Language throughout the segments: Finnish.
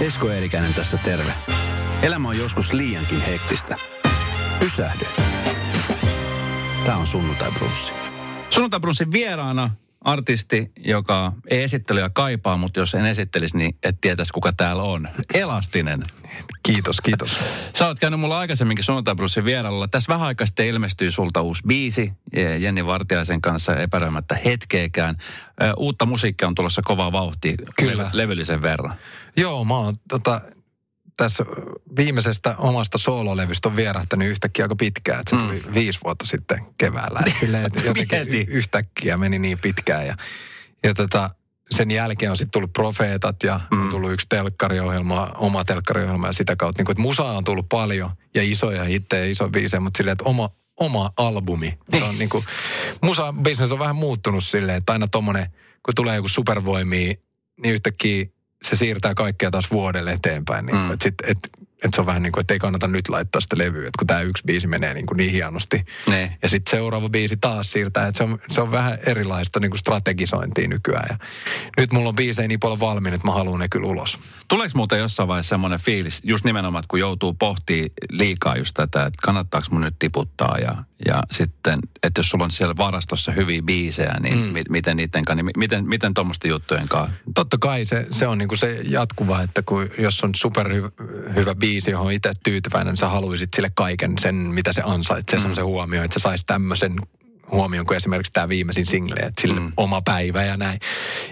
Esko Eerikäinen tässä terve. Elämä on joskus liiankin hektistä. Pysähdy. Tämä on Sunnuntai Brunssi. Sunnuntai Brunssin vieraana artisti, joka ei esittelyä kaipaa, mutta jos en esittelisi, niin et tietäisi, kuka täällä on. Elastinen. Kiitos, kiitos. Sä oot käynyt mulla aikaisemminkin Sunnuntai Brunssin vierailulla. Tässä vähän aikaa sitten ilmestyy sulta uusi biisi Jenni Vartiaisen kanssa epäröimättä hetkeekään. Ö, Uutta musiikkia on tulossa kovaa vauhtia Kyllä. levy- levyllisen verran. Joo, mä oon tota, tässä viimeisestä omasta soololevystä on vierähtänyt yhtäkkiä aika pitkään. Että se tuli viisi vuotta sitten keväällä. Et Silleen, että jotenkin y- yhtäkkiä meni niin pitkään. Ja, ja tota, sen jälkeen on sitten tullut Profeetat ja mm. on tullut yksi telkkariohjelma, oma telkkariohjelma ja sitä kautta. Niin kuin, että musaa on tullut paljon ja isoja hittejä, iso biisejä, mutta silleen, että oma, oma albumi. Se on niin kuin, musa business on vähän muuttunut silleen, että aina tommonen, kun tulee joku supervoimia, niin yhtäkkiä se siirtää kaikkea taas vuodelle eteenpäin. Niin, Mm. että, sit, et, et se on vähän niin kuin, että ei kannata nyt laittaa sitä levyä, että kun tämä yksi biisi menee niin, kuin niin hienosti. Ne. Ja sitten seuraava biisi taas siirtää, että se on, se on vähän erilaista niin kuin strategisointia nykyään. Ja nyt mulla on biisejä niin paljon valmiina, että mä haluan ne kyllä ulos. Tuleeko muuten jossain vaiheessa semmoinen fiilis, just nimenomaan, että kun joutuu pohtimaan liikaa just tätä, että kannattaako mun nyt tiputtaa ja, ja sitten, että jos sulla on siellä varastossa hyviä biisejä, niin mm. mi, miten niiden kanssa, niin miten, miten tuommoisten juttujen kanssa? Totta kai se, se on niin kuin se jatkuva, että kun, jos on superhyvä hyvä biisi, johon itse tyytyväinen, niin sä haluaisit sille kaiken sen, mitä se ansaitsee, mm. semmoisen huomioon, että se saisi tämmöisen huomioon kuin esimerkiksi tämä viimeisin single, että sille mm. oma päivä ja näin.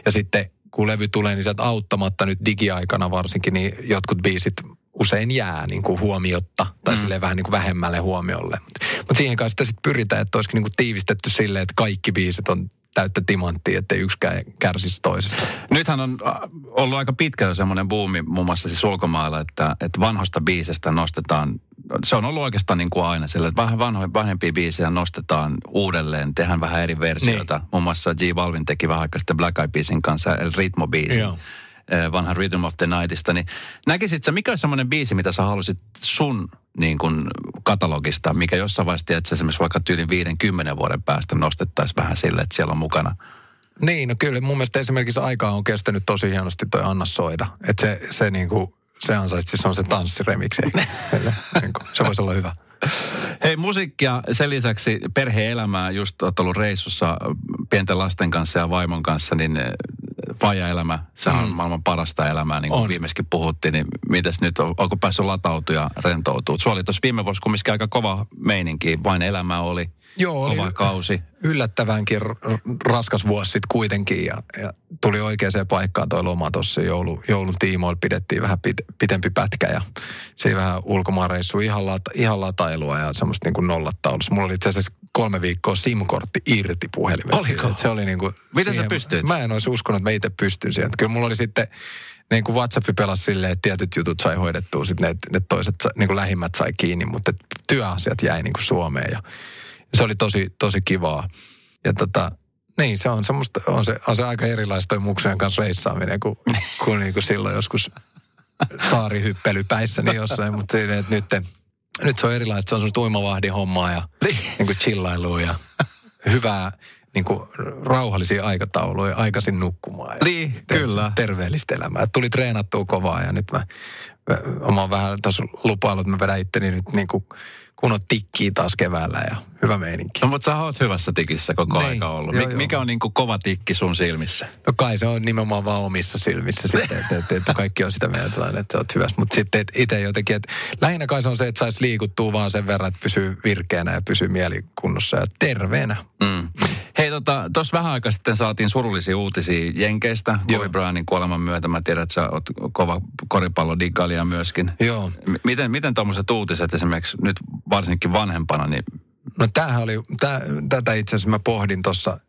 Ja sitten kun levy tulee, niin sieltä auttamatta nyt digiaikana varsinkin, niin jotkut biisit usein jää niin kuin huomiotta tai mm. vähän niin kuin vähemmälle huomiolle. Mutta mut siihen kai sitä sitten pyritään, että olisikin niin kuin tiivistetty silleen, että kaikki biisit on täyttä timanttia, ettei yksikään kärsisi toisesta. Nythän on äh, ollut aika pitkä semmoinen buumi muun muassa siis ulkomailla, että, että vanhoista biisestä nostetaan, se on ollut oikeastaan niin kuin aina sillä, että vähän vanhoja, vanhempia biisejä nostetaan uudelleen, tehdään vähän eri versioita. Niin. Muun muassa G. Balvin teki vähän aikaa sitten Black Eyed Peasin kanssa El Ritmo-biisin. Joo. Eh, vanhan Rhythm of the Nightista, niin näkisit sä, mikä on semmoinen biisi, mitä sä halusit sun niin kuin katalogista, mikä jossain vaiheessa, sä esimerkiksi vaikka tyylin 50 vuoden päästä nostettaisiin vähän sille, että siellä on mukana. Niin, no kyllä mun mielestä esimerkiksi aikaa on kestänyt tosi hienosti toi Anna Soida. Että se, se niinku, se ansaitsi se on se tanssiremiksi. niin kuin, se voisi olla hyvä. Hei, musiikkia, sen lisäksi perhe-elämää, just oot ollut reissussa pienten lasten kanssa ja vaimon kanssa, niin vaja-elämä, se on Mm. maailman parasta elämää, niin kuin On. viimeiskin puhuttiin, niin mitäs nyt, on- onko päässyt latautua ja rentoutua? Sulla oli tuossa viime vuosi kumminkin aika kova meininki, vain elämä oli, Joo, oli kova kausi. yllättävänkin raskas vuosi sitten kuitenkin ja, ja tuli oikeaan paikkaan toi loma tuossa joulu, joulun tiimoilla pidettiin vähän pit, pitempi pätkä ja se vähän ulkomaanreissu ihan, lata, ihan latailua ja semmoista niin kuin nollataulussa. Mulla oli itse asiassa kolme viikkoa SIM-kortti irti puhelimesta. Oliko? Et Se oli niin kuin, Miten sä pystyit? Mä en olisi uskonut, että mä itse pystyn siihen. Että Kyllä mulla oli sitten niin kuin WhatsApp pelasi silleen, että tietyt jutut sai hoidettua, sitten ne, ne toiset, niin kuin lähimmät sai kiinni, mutta työasiat jäi niin kuin Suomeen ja se oli tosi, tosi kivaa. Ja tota, niin, se on semmoista, on se, on se aika erilaista toi muksujen kanssa reissaaminen kuin, kuin, niin kuin silloin joskus saarihyppelypäissä niin jossain, mutta silleen, että nyt, nyt se on erilaista, se on semmoista uimavahdin hommaa ja niin kuin chillailua ja hyvää niin kuin rauhallisia aikatauluja, aikaisin nukkumaan. Ja Niin, kyllä. Terveellistä elämää. Tuli treenattua kovaa ja nyt mä, mä, mä oon vähän tuossa lupaillut, että mä vedän itteni nyt niin kuin kunnon tikkiä taas keväällä ja hyvä meininki. No, mutta sä oot hyvässä tikissä koko Niin, aika ollut. joo, Mik, joo. mikä on niin kuin kova tikki sun silmissä? No kai se on nimenomaan vaan omissa silmissä sitten, että, että, että kaikki on sitä mieltä, että sä oot hyvässä. Mutta sitten itse jotenkin, että lähinnä kai se on se, että saisi liikuttua vaan sen verran, että pysyy virkeänä ja pysyy mielikunnossa ja terveenä. Mm. Hei, tota, tuossa vähän aikaa sitten saatiin surullisia uutisia Jenkeistä. Joo. Kobe Bryanin kuoleman myötä. Mä tiedän, että sä oot kova koripallodigailija myöskin. Joo. M- miten, miten tuommoiset uutiset esimerkiksi nyt varsinkin vanhempana, niin No tämähän oli, tää, tätä itse asiassa mä pohdin tuossa,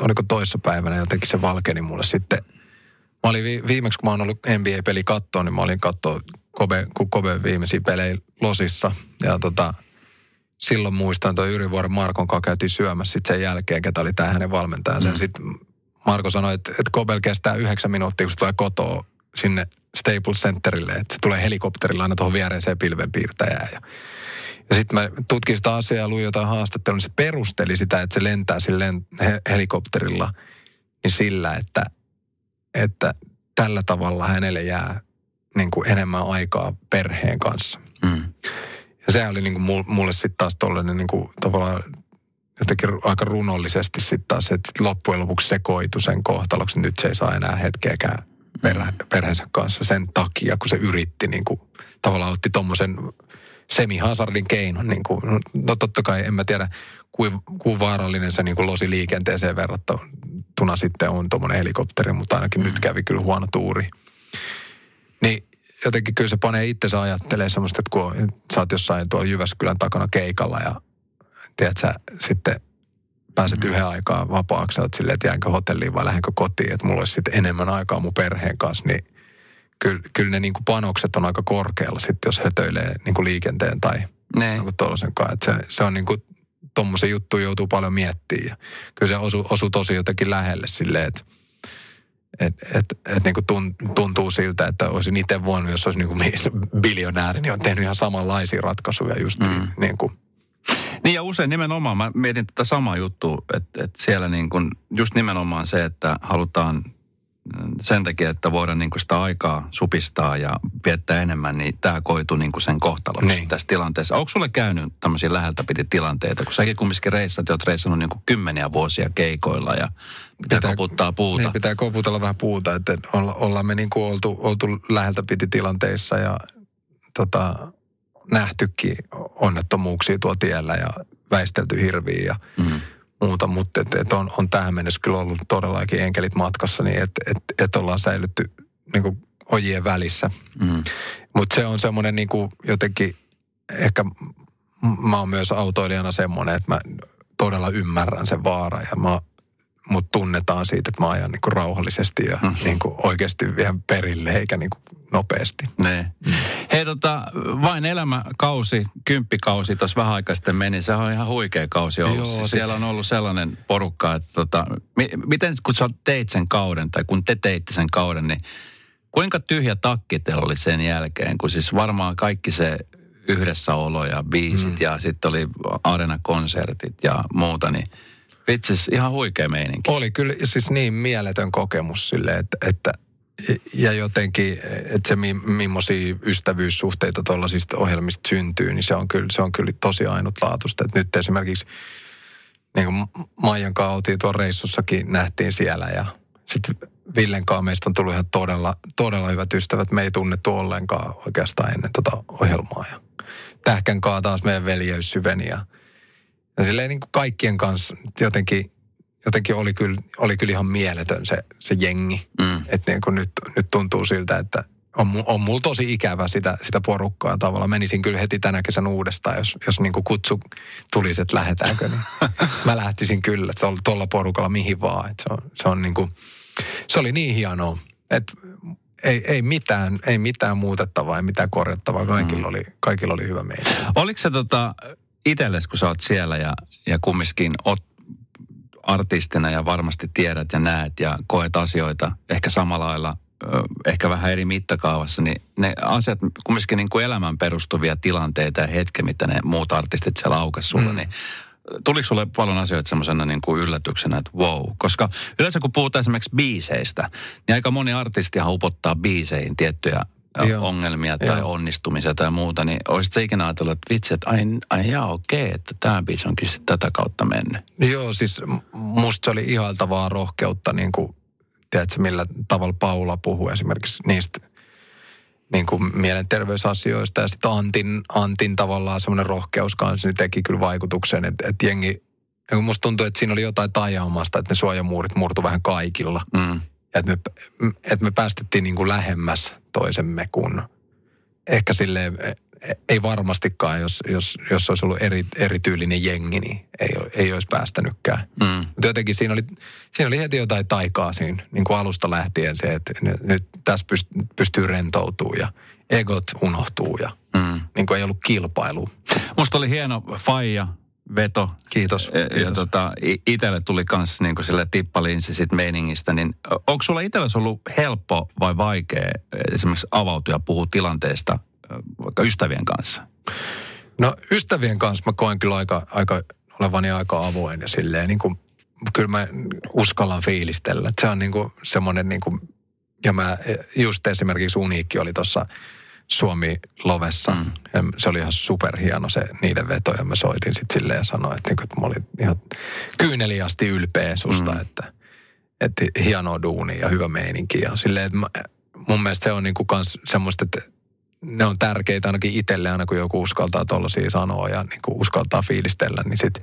oliko toissapäivänä jotenkin se valkeni mulle sitten. Mä olin vi, viimeksi, kun mä oon ollut NBA-peli kattoon, niin mä olin katsoa Kobe, Kobe viimeisiä pelejä Losissa. Ja tota, silloin muistan, että Yrivuoren Markon kanssa käytiin syömässä sitten sen jälkeen, ketä oli tämä hänen valmentajansa. Mm. Sitten Marko sanoi, että, että Kobel kestää yhdeksän minuuttia, kun se tulee kotoa sinne Staples Centerille, että se tulee helikopterilla aina tuohon viereiseen pilvenpiirtäjään. Ja, ja sitten mä tutkin sitä asiaa ja luin jotain haastattelua, niin se perusteli sitä, että se lentää sillä helikopterilla niin sillä, että, että tällä tavalla hänelle jää niin kuin enemmän aikaa perheen kanssa. Mm. Ja se oli niin kuin mulle sitten taas tollainen niin kuin tavallaan jotenkin aika runollisesti sitten taas, että sit loppujen lopuksi sekoitu sen kohtaloksi. Nyt se ei saa enää hetkeäkään perhe, perheensä kanssa sen takia, kun se yritti niin kuin, tavallaan otti tuommoisen semi-hazardin keinon. Niin kuin, no totta kai en mä tiedä, kuin, kuin vaarallinen se niin kuin losi liikenteeseen verrattuna sitten on tuommoinen helikopteri, mutta ainakin mm. nyt kävi kyllä huono tuuri. Niin jotenkin kyllä se panee itsensä ajattelee semmoista, että kun sä oot jossain tuolla Jyväskylän takana keikalla ja tiedät sä, sitten pääset mm. yhden aikaa vapaaksi, oot silleen, että jäänkö hotelliin vai lähdenkö kotiin, että mulla olisi sitten enemmän aikaa mun perheen kanssa, niin kyllä, kyllä ne niin kuin panokset on aika korkealla sitten, jos hötöilee niin kuin liikenteen tai niin tuollaisen kanssa. Että se, se on niin kuin, tommosen juttu joutuu paljon miettimään. Ja kyllä se osuu, osuu tosi jotenkin lähelle silleen, että et, et, et niin tuntuu siltä, että olisin itse voinut, jos olisi niin kuin biljonääri, niin on tehnyt ihan samanlaisia ratkaisuja just mm. niin kuin niin ja usein nimenomaan, mä mietin tätä samaa juttua, että, että siellä niin kuin, just nimenomaan se, että halutaan sen takia, että voidaan niin kuin sitä aikaa supistaa ja viettää enemmän, niin tämä koituu niin kuin sen kohtaloksi niin. tässä tilanteessa. Onko sulle käynyt tämmöisiä läheltä piti tilanteita, kun säkin kumminkin reissat, oot reissannut niin kuin kymmeniä vuosia keikoilla ja pitää, pitää koputtaa puuta. Niin, pitää koputella vähän puuta, että olla, ollaan me niin kuin oltu, oltu läheltä piti tilanteissa ja tota, nähtykin onnettomuuksia tuo tiellä ja väistelty hirviä ja mm muuta, mutta et, et on, on tähän mennessä kyllä ollut todellakin enkelit matkassa, niin että et, et ollaan säilytty niin kuin ojien välissä. Mm. Mutta se on semmoinen niin kuin jotenkin, ehkä mä oon myös autoilijana semmoinen, että mä todella ymmärrän sen vaara ja mä mut tunnetaan siitä, että mä ajan niin kuin rauhallisesti ja mm. niin kuin oikeasti vien perille eikä niin kuin nopeasti. Ne. Hei tota, vain elämäkausi, kymppikausi tuossa vähän aikaa sitten meni. Se on ihan huikea kausi ollut. Joo, siis siellä on ollut sellainen porukka, että tota, mi- miten kun sä teit sen kauden tai kun te teitte sen kauden, niin kuinka tyhjä takki teillä oli sen jälkeen? Kun siis varmaan kaikki se yhdessäolo ja biisit mm. ja sitten oli arena-konsertit ja muuta, niin vitsis ihan huikea meininki. Oli kyllä siis niin mieletön kokemus sille, että, että ja jotenkin, että se millaisia ystävyyssuhteita tuollaisista ohjelmista syntyy, niin se on kyllä, se on kyllä tosi ainutlaatuista. Että nyt esimerkiksi niin kuin Maijan kanssa oltiin tuolla reissussakin, nähtiin siellä ja sitten Villen kanssa meistä on tullut ihan todella, todella hyvät ystävät. Me ei tunnettu ollenkaan oikeastaan ennen tota ohjelmaa. Ja Tähkän kanssa taas meidän veljeys syveni ja, ja silleen niin kuin kaikkien kanssa jotenkin jotenkin oli kyllä, oli kyllä ihan mieletön se, se jengi. Mm. Että niin nyt, nyt tuntuu siltä, että on, on mulla tosi ikävä sitä, sitä porukkaa tavallaan. Menisin kyllä heti tänä kesän uudestaan, jos, jos niin kutsu tulisi, että lähdetäänkö. Niin mä lähtisin kyllä, että se on tuolla porukalla mihin vaan. Että se, on, se, on niin kuin, se oli niin hienoa, että ei, ei, mitään, ei mitään muutettavaa, ei mitään korjattavaa. Kaikilla, mm. oli, kaikilla oli hyvä meitä. Oliko se tota, itsellesi, kun sä oot siellä ja, ja kumminkin oot artistina ja varmasti tiedät ja näet ja koet asioita ehkä samalla lailla, ehkä vähän eri mittakaavassa, niin ne asiat, kumminkin niin kuin elämän perustuvia tilanteita ja hetke, mitä ne muut artistit siellä aukesi sulle, mm. niin tuliko sulle paljon asioita semmoisena niin kuin yllätyksenä, että wow? Koska yleensä kun puhutaan esimerkiksi biiseistä, niin aika moni artistihan upottaa biiseihin tiettyjä Joo. ongelmia tai Joo. onnistumisia tai muuta, niin olisit ikinä ajatellut, että vitsi, että ai, ai jaa, okei, että tämä biisi onkin sitten tätä kautta mennyt. Joo, siis musta se oli ihailtavaa rohkeutta, niin kuin, tiedätkö, millä tavalla Paula puhuu esimerkiksi niistä niin kuin mielenterveysasioista. Ja sitten Antin, Antin tavallaan semmoinen rohkeus kanssa niin teki kyllä vaikutuksen, että, että jengi, niin musta tuntuu, että siinä oli jotain tajaamasta, että ne suojamuurit murtu vähän kaikilla. Mm. Että me, että me päästettiin niin kuin lähemmäs toisemme, kun ehkä sille ei varmastikaan, jos, jos, jos olisi ollut eri, erityylinen jengi, niin ei, ei olisi päästänytkään. Mm. Mutta jotenkin siinä oli, siinä oli heti jotain taikaa siinä niin kuin alusta lähtien se, että nyt, nyt tässä pystyy, pystyy rentoutumaan ja egot unohtuu ja mm. niin kuin ei ollut kilpailu. Musta oli hieno faija, veto. Kiitos. Ja, kiitos. ja tota, itselle tuli myös niin sille tippalinsi sit meiningistä, niin onko sulla itsellesi ollut helppo vai vaikea esimerkiksi avautua ja puhua tilanteesta vaikka ystävien kanssa? No ystävien kanssa mä koen kyllä aika, aika olevani aika avoin ja silleen niin kuin, kyllä mä uskallan fiilistellä. Se on niin kuin semmoinen niin kuin ja mä just esimerkiksi Uniikki oli tuossa Suomi-lovessa. Mm. Ja se oli ihan superhieno se niiden veto ja mä soitin sitten silleen ja sanoin, että, niinku, että mä olin ihan kyyneliasti ylpeä susta, mm. että, että hienoa duuni ja hyvä meininki. Ja silleen, että mä, mun mielestä se on niinku kans semmoista, että ne on tärkeitä ainakin itselle aina kun joku uskaltaa tuollaisia sanoa ja niinku uskaltaa fiilistellä, niin sitten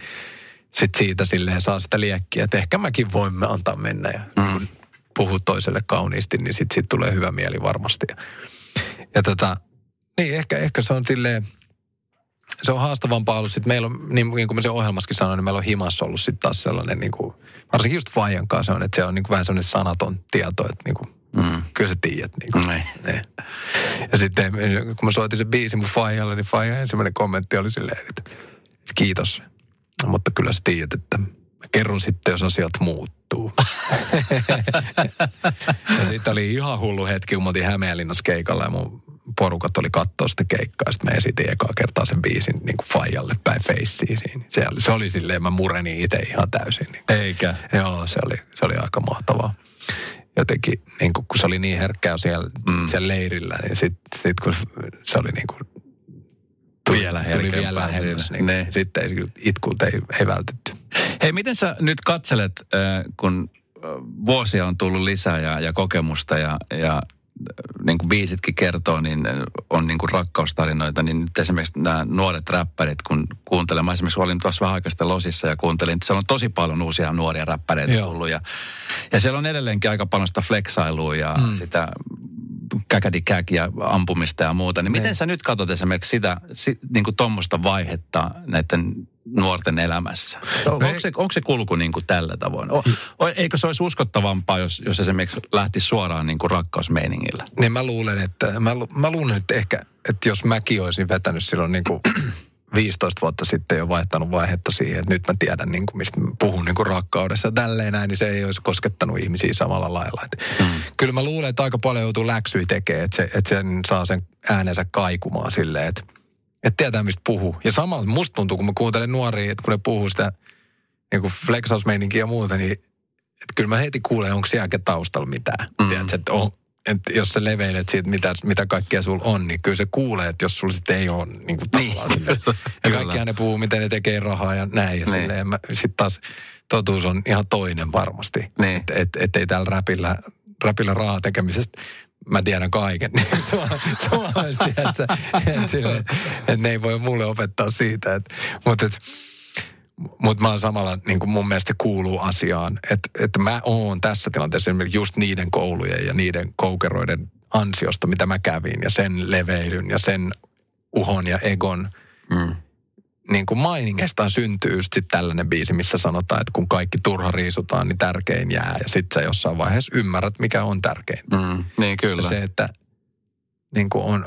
sit siitä silleen saa sitä liekkiä, että ehkä mäkin voimme antaa mennä ja mm. puhua toiselle kauniisti, niin sitten sit tulee hyvä mieli varmasti. Ja, tota, niin ehkä, ehkä se on silleen, se on haastavampaa ollut sitten meillä on, niin, niin kuin mä sen ohjelmassakin sanoin, niin meillä on himassa ollut sitten taas sellainen niin kuin, varsinkin just Fajan kanssa on, että se on niin kuin vähän sellainen sanaton tieto, että niin kuin, mm. kyllä sä tiedät. Niin kuin, Niin. ne. Ja sitten kun mä soitin sen biisin mun Fajalle, niin Fajan ensimmäinen kommentti oli silleen, että, kiitos, mutta kyllä sä tiedät, että mä kerron sitten, jos asiat muuttuu. ja sitten oli ihan hullu hetki, kun mä oltiin Hämeenlinnassa keikalla ja mun porukat oli katsoa sitä keikkaa. Sitten mä esitin ekaa kertaa sen biisin niin kuin Fajalle päin feissiin siinä. Se oli, se oli silleen, mä murenin itse ihan täysin. Niin. Eikä. Joo, se oli, se oli aika mahtavaa. Jotenkin, niin kuin, kun se oli niin herkkää siellä, mm. siellä leirillä, niin sitten sit, kun se oli niin kuin, tuli, Vielä tuli vielä herkempää lähemmäs, siinä. niin Ne. sitten ei, itkulta ei, ei vältytty. Hei, miten sä nyt katselet, äh, kun äh, vuosia on tullut lisää ja, ja kokemusta ja, ja niin kuin biisitkin kertoo, niin on niin kuin rakkaustarinoita, niin nyt esimerkiksi nämä nuoret räppärit, kun kuuntelen, mä esimerkiksi olin tuossa vähän aikaa sitten Losissa ja kuuntelin, että siellä on tosi paljon uusia nuoria räppäreitä Joo. tullut ja, ja siellä on edelleenkin aika paljon sitä flexailua ja mm. sitä käkädikäk ja ampumista ja muuta, niin miten Ne. sä nyt katsot esimerkiksi sitä, si, niin kuin tuommoista vaihetta näiden nuorten elämässä? On, No onko, se, onko se kulku niin kuin tällä tavoin? O, o, eikö se olisi uskottavampaa, jos, jos esimerkiksi lähti suoraan niin kuin rakkausmeiningillä? Niin mä luulen, että, mä, lu- mä luulen, että ehkä, että jos mäkin olisin vetänyt silloin niin kuin 15 vuotta sitten jo vaihtanut vaihetta siihen, että nyt mä tiedän, niin kuin, mistä mä puhun niin kuin rakkaudessa ja tälleen näin, niin se ei olisi koskettanut ihmisiä samalla lailla. Että mm. Kyllä mä luulen, että aika paljon joutuu läksyä tekemään, että, se, että sen saa sen äänensä kaikumaan silleen, että, että tietää, mistä puhuu. Ja samalla musta tuntuu, kun mä kuuntelen nuoria, että kun ne puhuu sitä niin kuin flexausmeininkiä ja muuta, niin että kyllä mä heti kuulen, onko siellä taustalla mitään. Mm. Tiedätkö, että on, että jos sä leveilet siitä, mitä, mitä kaikkea sulla on, niin kyllä se kuulee, että jos sulla sitten ei ole niin kuin tavallaan Niin. Ja kaikkiaan ne puhuu, miten ne tekee rahaa ja näin. Ja Niin. silleen, sitten taas totuus on ihan toinen varmasti. Niin. Että et, et ei täällä räpillä, räpillä rahaa tekemisestä mä tiedän kaiken. Suomalaisesti, että, silleen, että ne ei voi mulle opettaa siitä. Että, mutta et, mutta mä oon samalla, niin kuin mun mielestä kuuluu asiaan, että, että mä oon tässä tilanteessa esimerkiksi just niiden koulujen ja niiden koukeroiden ansiosta, mitä mä kävin ja sen leveilyn ja sen uhon ja egon Mm. Niin kuin mainingestaan syntyy just sit tällainen biisi, missä sanotaan, että kun kaikki turha riisutaan, niin tärkein jää. Ja sit sä jossain vaiheessa ymmärrät, mikä on tärkein. Mm. Niin kyllä. Ja se, että niin kuin on,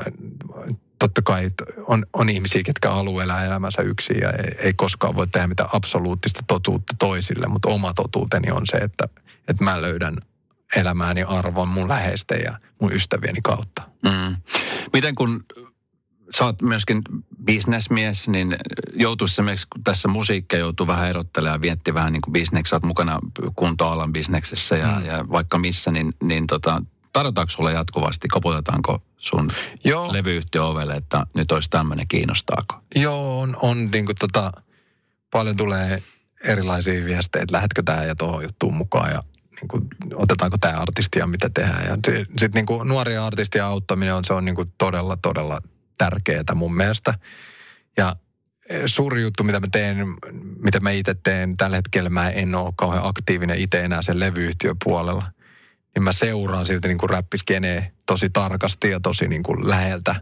totta kai on, on ihmisiä, ketkä haluaa elää elämänsä yksin ja ei, ei koskaan voi tehdä mitään absoluuttista totuutta toisille, mutta oma totuuteni on se, että, että mä löydän elämääni arvon mun läheisten ja mun ystävieni kautta. Mm. Miten kun sä oot myöskin bisnesmies, niin joutuu esimerkiksi, kun tässä musiikkia joutuu vähän erottelemaan ja vietti vähän niin kuin bisneksi, sä oot mukana kuntoalan bisneksessä ja, mm. ja vaikka missä, niin, niin tota, tarjotaanko sulle jatkuvasti, koputetaanko sun Joo. levyyhtiö ovelle, että nyt olisi tämmöinen, kiinnostaako? Joo, on, on niin kuin tota, paljon tulee erilaisia viestejä, että lähetkö tähän ja tuohon juttuun mukaan ja niin kuin, otetaanko tämä artisti ja mitä tehdään. Ja sitten niin kuin nuoria artistia auttaminen on, se on niin kuin todella, todella tärkeää mun mielestä. Ja eh, suuri juttu, mitä mä teen, mitä mä itse teen, tällä hetkellä mä en ole kauhean aktiivinen itse enää sen levyyhtiön puolella. Niin mä seuraan silti niin kuin räppiskenee tosi tarkasti ja tosi niin kuin läheltä,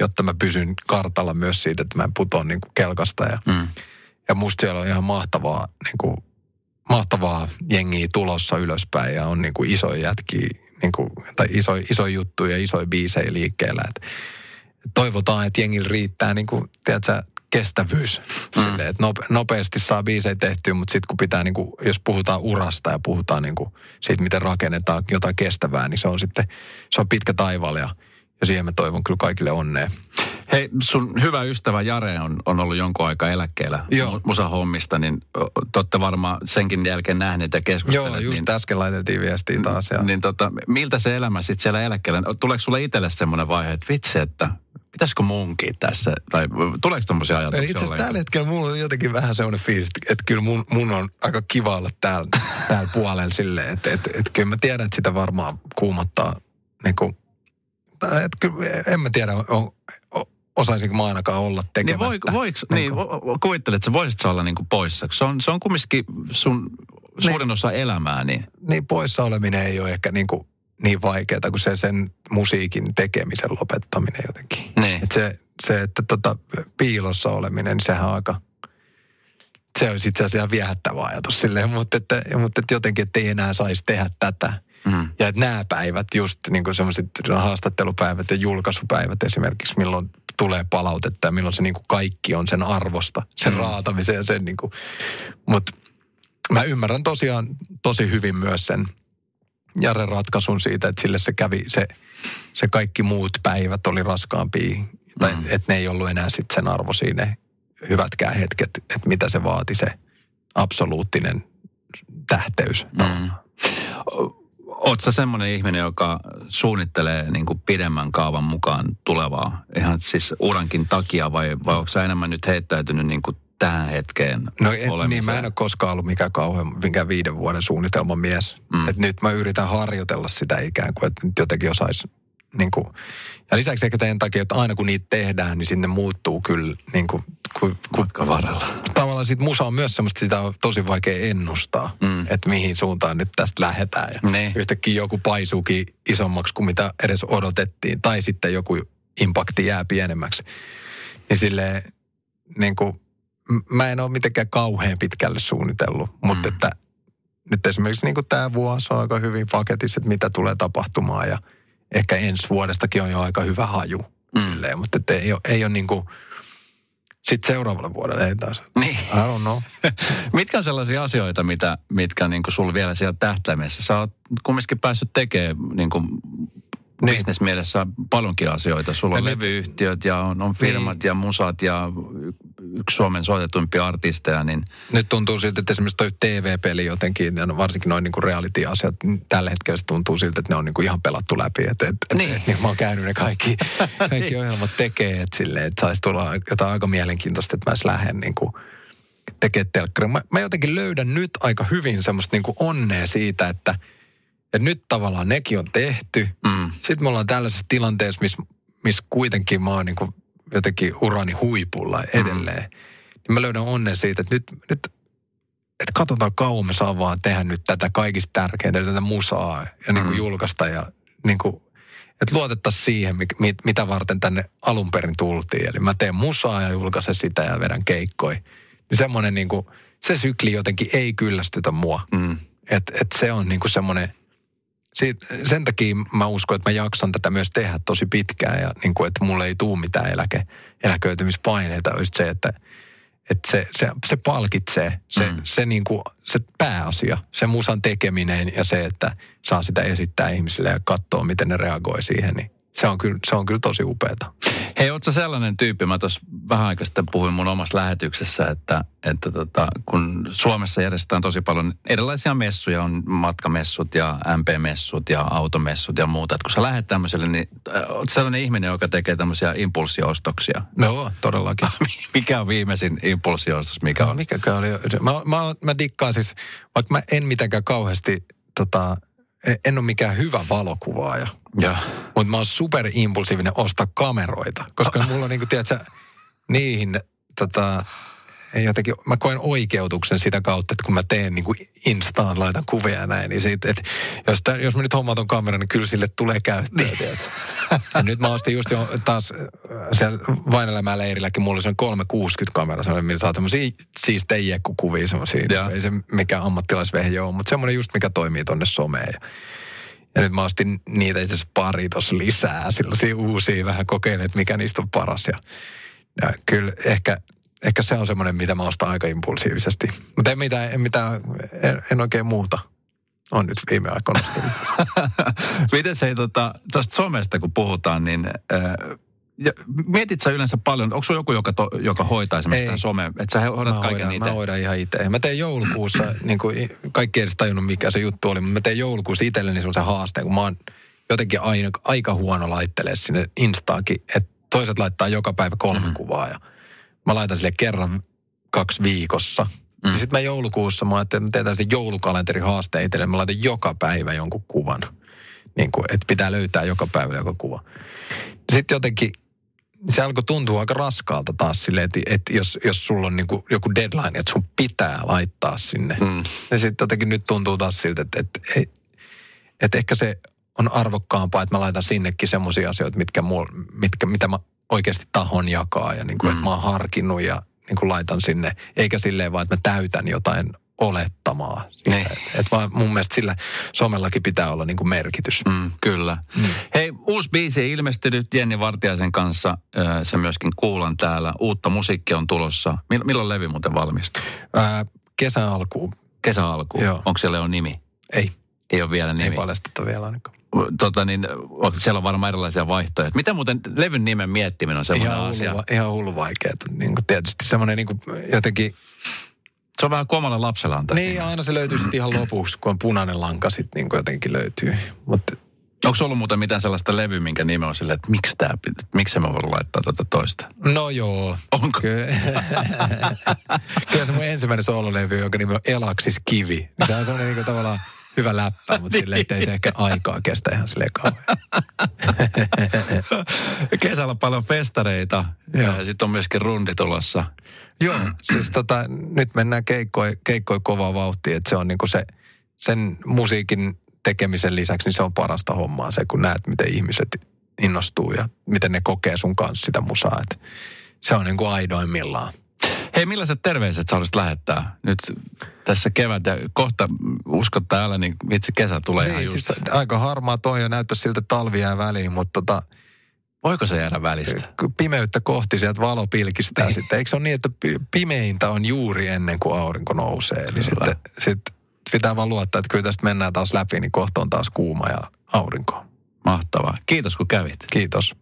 jotta mä pysyn kartalla myös siitä, että mä en putoa niin kuin kelkasta. Ja, Mm. ja musta siellä on ihan mahtavaa, niin kuin, mahtavaa jengiä tulossa ylöspäin ja on niin kuin isoja jätkiä, niin kuin, tai iso, iso juttu ja isoja biisejä liikkeellä. Et toivotaan, että jengillä riittää niin kuin, tiedätkö, kestävyys. Mm. Silleen, että nope, nopeasti saa biisejä tehtyä, mutta sitten kun pitää, niin kuin, jos puhutaan urasta ja puhutaan niin kuin, siitä, miten rakennetaan jotain kestävää, niin se on sitten, se on pitkä taivaalla ja, ja siihen mä toivon kyllä kaikille onnea. Hei, sun hyvä ystävä Jare on, on ollut jonkun aikaa eläkkeellä Joo. mu- musahommista, niin olette varmaan senkin jälkeen nähneet ja keskustelleet. Joo, just niin, äsken laitettiin viestiä taas. Ja... niin tota, miltä se elämä sitten siellä eläkkeellä, tuleeko sulle itselle semmoinen vaihe, että vitsi, että pitäisikö munkin tässä, tai tuleeko tämmöisiä Eli ajatuksia itse asiassa tällä hetkellä mulla on jotenkin vähän sellainen fiilis, että, että kyllä mun, mun on aika kiva olla täällä, täällä puolella silleen, että, että, että kyllä mä tiedän, että sitä varmaan kuumottaa niin kuin, tai että kyllä, en mä tiedä, on, on, osaisinko mä ainakaan olla Niin, tekemättä. voi, voiko, niin, vo- kuvittelet, että voisit sä olla niinku poissa. Se on, se on kumminkin sun suurin osa elämää, niin niin poissa oleminen ei ole ehkä niin, kuin niin vaikeaa kuin se sen musiikin tekemisen lopettaminen jotenkin. Niin. Et se, se, että tota, piilossa oleminen, niin sehän on aika, se olisi itse asiassa ihan viehättävä ajatus silleen, mutta, että, mutta että jotenkin, että ei enää saisi tehdä tätä. Mm. Ja että nämä päivät, just niin kuin semmoiset haastattelupäivät ja julkaisupäivät esimerkiksi, milloin tulee palautetta ja milloin se niin kuin kaikki on sen arvosta, sen Mm. mm. raatamisen ja sen niin kuin. Mutta mä ymmärrän tosiaan tosi hyvin myös sen Jaren ratkaisun siitä, että sille se kävi, se, se kaikki muut päivät oli raskaampia, tai Mm. että ne ei ollut enää sitten sen arvo siinä hyvätkään hetket, että mitä se vaati se absoluuttinen tähteys. Mm. Sä semmoinen ihminen, joka suunnittelee niin kuin pidemmän kaavan mukaan tulevaa, ihan siis urankin takia, vai, vai onko sä enemmän nyt heittäytynyt niin kuin tähän hetkeen No en, olemiseen? niin mä en ole koskaan ollut mikään kauhean, mikään viiden vuoden suunnitelman mies. Mm. Et nyt mä yritän harjoitella sitä ikään kuin, että nyt jotenkin osaisi niin kuin, ja lisäksi ehkä tämän takia, että aina kun niitä tehdään, niin sinne muuttuu kyllä niin kuin, kun Matkan varrella. tavallaan sit musa on myös semmoista, sitä on tosi vaikea ennustaa, Mm. että mihin suuntaan nyt tästä lähdetään. Ja Niin. yhtäkkiä joku paisuukin isommaksi kuin mitä edes odotettiin, tai sitten joku impakti jää pienemmäksi. Niin silleen, niin kuin, mä en ole mitenkään kauhean pitkälle suunnitellut, mutta Mm. että nyt esimerkiksi niin tämä vuosi on aika hyvin paketissa, että mitä tulee tapahtumaan ja ehkä ensi vuodestakin on jo aika hyvä haju. Mm. Silleen, mutta että ei ole, ei ole niin kuin, sitten seuraavalle vuodelle ei taas. Niin. I don't know. Mitkä on sellaisia asioita, mitä, mitkä niin kuin sulla vielä siellä tähtäimessä? Sä oot kumminkin päässyt tekemään niin kuin Niin. bisnesmielessä paljonkin asioita. Sulla on Ja levyyhtiöt ja on, on firmat Niin. ja musat ja yksi Suomen soitetuimpia artisteja, niin Nyt tuntuu siltä, että esimerkiksi toi TV-peli jotenkin, ja varsinkin noin niin reality-asiat, niin tällä hetkellä se tuntuu siltä, että ne on niin kuin ihan pelattu läpi. Että et, Niin. niin. Et, niin mä oon käynyt ne kaikki, kaikki ohjelmat tekee, että silleen, että saisi tulla jotain aika mielenkiintoista, että mä edes lähden niin kuin tekemään telkkaria. Mä, mä jotenkin löydän nyt aika hyvin semmoista niin kuin onnea siitä, että, että nyt tavallaan nekin on tehty. mm, Sitten me ollaan tällaisessa tilanteessa, missä miss kuitenkin mä oon niin kuin jotenkin urani huipulla edelleen. Niin mä löydän onnen siitä, että nyt, nyt että katsotaan kauan me saa vaan tehdä nyt tätä kaikista tärkeintä, eli tätä musaa ja niin kuin Mm. julkaista ja niin kuin, että luotettaisiin siihen, mit, mit, mitä varten tänne alun perin tultiin. Eli mä teen musaa ja julkaisen sitä ja vedän keikkoi. Niin semmoinen niin kuin, se sykli jotenkin ei kyllästytä mua. mm, Että et se on niinku semmoinen, siitä, sen takia mä uskon, että mä jaksan tätä myös tehdä tosi pitkään ja niinku, että mulle ei tuu mitään eläke, eläköitymispaineita. Olisi se, että, että se, se, se palkitsee, se, Mm. se, niinku, se pääasia, se musan tekeminen ja se, että saa sitä esittää ihmisille ja katsoa, miten ne reagoi siihen, niin se on kyllä, se on kyllä tosi upeata. Hei, ootko sellainen tyyppi, mä tuossa vähän aikaa sitten puhuin mun omassa lähetyksessä, että, että tota, kun Suomessa järjestetään tosi paljon erilaisia messuja, on matkamessut ja MP-messut ja automessut ja muuta. Että kun sä lähdet tämmöiselle, niin äh, oot sellainen ihminen, joka tekee tämmöisiä impulssiostoksia. No, todellakin. Mikä on viimeisin impulssiostos, mikä No, on? mikäkään oli? Mä, mä, mä dikkaan siis, vaikka mä en mitenkään kauheasti, tota, en- en ole mikään hyvä valokuvaaja, Ja, mutta mä oon superimpulsiivinen ostaa kameroita, koska mulla on niinku, tiedätkö, niihin tota, jotenkin, mä koen oikeutuksen sitä kautta, että kun mä teen niin kuin Instaan, laitan kuvia ja näin, niin siitä, että jos, tä, jos mä nyt hommaan ton kameran, niin kyllä sille tulee käyttöä, tiedätkö? Ja nyt mä ostin just jo taas äh, siellä Vainelemäen leirilläkin, mulla oli se 360-kamera, sellainen, millä saa tämmöisiä siistejä jekkukuvia, semmoisia, ei se mikään ammattilaisvehje ole, mutta semmoinen just, mikä toimii tonne someen. Ja, nyt mä ostin niitä itse asiassa pari tuossa lisää, sellaisia uusia, vähän kokeilen, että mikä niistä on paras. Ja, ja kyllä ehkä, ehkä se on semmoinen, mitä mä ostan aika impulsiivisesti. Mutta en mitään, en, mitään en, en oikein muuta. On nyt viime aikoina. Miten se tota, tuosta somesta kun puhutaan, niin äh, ja mietit sä yleensä paljon, onko sulla joku, joka, to, joka hoitaa esimerkiksi tämän some, että sä hoidat Mä kaiken hoidan, itse? mä hoidan ihan itse. Mä tein joulukuussa, niin kuin kaikki ei edes tajunnut mikä se juttu oli, mutta mä tein joulukuussa itselleni sellaisen haasteen, kun mä oon jotenkin aina, aika huono laittelee sinne Instaakin, että toiset laittaa joka päivä kolme Mhm. mm-hmm. kuvaa ja mä laitan sille kerran kaksi viikossa. Mm. Sitten mä joulukuussa, mä ajattelin, että mä teen itselle, mä laitan joka päivä jonkun kuvan. Niin kuin, että pitää löytää joka päivä joka kuva. Sitten jotenkin se alkoi tuntua aika raskaalta taas silleen, että, että jos, jos sulla on niin kuin joku deadline, että sun pitää laittaa sinne. Mm. Ja sitten jotenkin nyt tuntuu taas siltä, että, että, että, että ehkä se on arvokkaampaa, että mä laitan sinnekin semmoisia asioita, mitkä, mul, mitkä, mitä mä oikeasti tahon jakaa ja niin kuin, Mm. että mä oon harkinnut ja niin kuin laitan sinne. Eikä silleen vaan, että mä täytän jotain olettamaa. Siitä, Niin. että, että vaan mun mielestä sillä somellakin pitää olla niin kuin merkitys. Mm, kyllä. Mm. Hei, uusi biisi ilmestynyt Jenni Vartiaisen kanssa. Se myöskin kuulan täällä. Uutta musiikkia on tulossa. Mill- milloin levy muuten valmistuu? Ää, kesän alkuun. Kesän alkuun. Joo. Onko siellä jo nimi? Ei, Ei ole vielä ei nimi. paljasteta vielä ainakaan. Tota niin, siellä on varmaan erilaisia vaihtoehtoja. Mitä muuten levyn nimen miettiminen on semmoinen Ihan asia? hullu, ihan hullu vaikeaa. Niin tietysti semmoinen niin jotenkin... Se on vähän kuin omalla lapsella tässä Niin, nimen. aina se löytyy sitten ihan lopuksi, kun on punainen lanka sitten niin jotenkin löytyy. Mutta Onko ollut muuten mitään sellaista levyä, minkä nimi on silleen, että miksi tämä, miksi mä voin laittaa tuota toista? no joo. Onko? Kyllä, Kyllä se mun ensimmäinen soololevy, jonka nimi on Elaksis Kivi. Niin se on semmoinen niin kuin tavallaan hyvä läppä, mutta että ei se ehkä aikaa kestä ihan silleen kauan. Kesällä on paljon festareita Joo. ja sitten on myöskin rundi tulossa. Joo, siis tota, nyt mennään keikkoi, keikkoi kovaa vauhtia, että se on niinku se, sen musiikin tekemisen lisäksi, niin se on parasta hommaa se, kun näet, miten ihmiset innostuu ja miten ne kokee sun kanssa sitä musaa. Et se on niinku aidoimmillaan. Hei, millaiset terveiset sä haluaisit lähettää? Nyt tässä kevät ja kohta uskot tai älä, niin vitsi kesä tulee ihan Niin, just. siis aika harmaa toi ja näyttää siltä että talvi jää väliin, mutta tota, Voiko se jäädä välistä? pimeyttä kohti sieltä valo pilkistää sitten. Eikö se ole niin, että pi- pimeintä on juuri ennen kuin aurinko nousee? Niin Kyllä. sitten sit pitää vaan luottaa, että kyllä tästä mennään taas läpi, niin kohta on taas kuuma ja aurinko. Mahtavaa. Kiitos kun kävit. Kiitos.